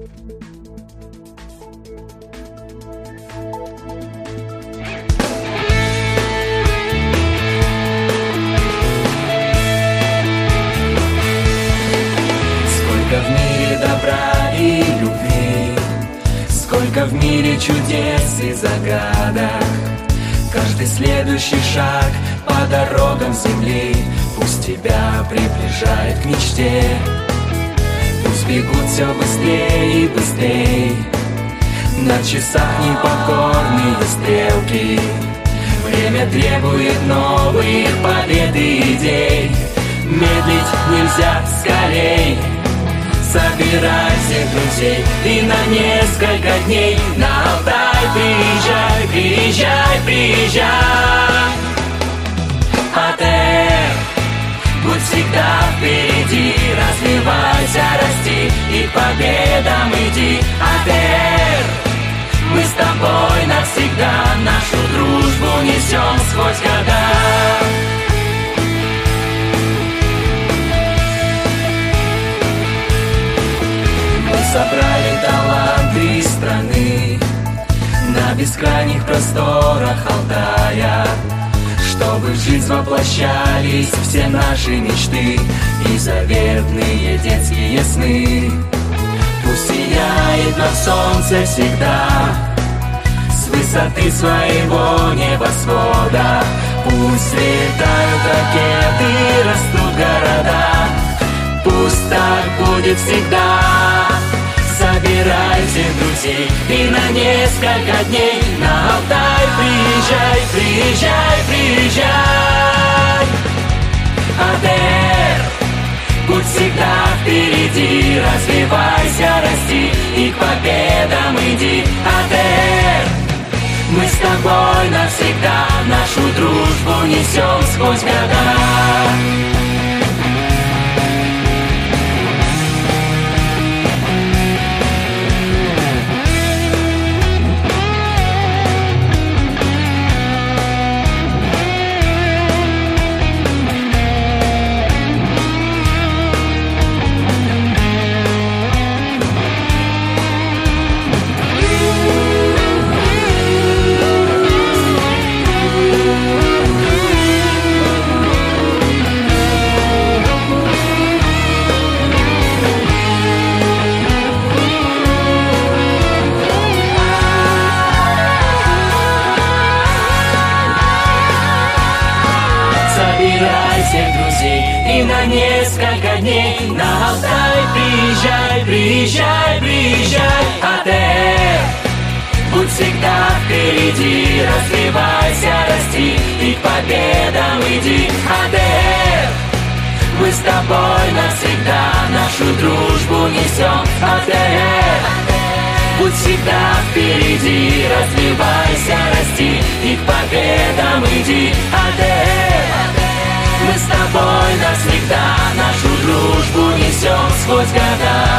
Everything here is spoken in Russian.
Сколько в мире добра и любви Сколько в мире чудес и загадок. Каждый следующий шаг по дорогам земли Пусть тебя приближает к мечте Пусть бегут все быстрее и быстрее. На часах непокорные стрелки. Время требует новых побед и идей. Медлить нельзя, скорей. Собирай всех друзей. И на несколько дней На Алтай приезжай, приезжай, приезжай всегда впереди. Развивайся, расти и победам иди. Атер, мы с тобой навсегда Нашу дружбу несем сквозь года. Собрали таланты страны На бескрайних просторах Алтая Чтобы в жизнь воплощались все наши мечты И заветные детские сны. Пусть сияет на солнце всегда С высоты своего небосвода. Пусть летают ракеты, растут города. Пусть так будет всегда. Собирай всех друзей и на несколько дней На Алтай приезжай, приезжай, приезжай. Адер, будь всегда впереди. Развивайся, расти. И к победам иди. Адер, мы с тобой навсегда Нашу дружбу несем сквозь года Приезжай, приезжай, АТР Будь всегда впереди, развивайся, расти. И к победам иди, АТР Мы с тобой навсегда нашу дружбу несем, АТР Будь всегда впереди, развивайся, расти. И к победам иди, АТР всегда нашу дружбу несем сквозь года.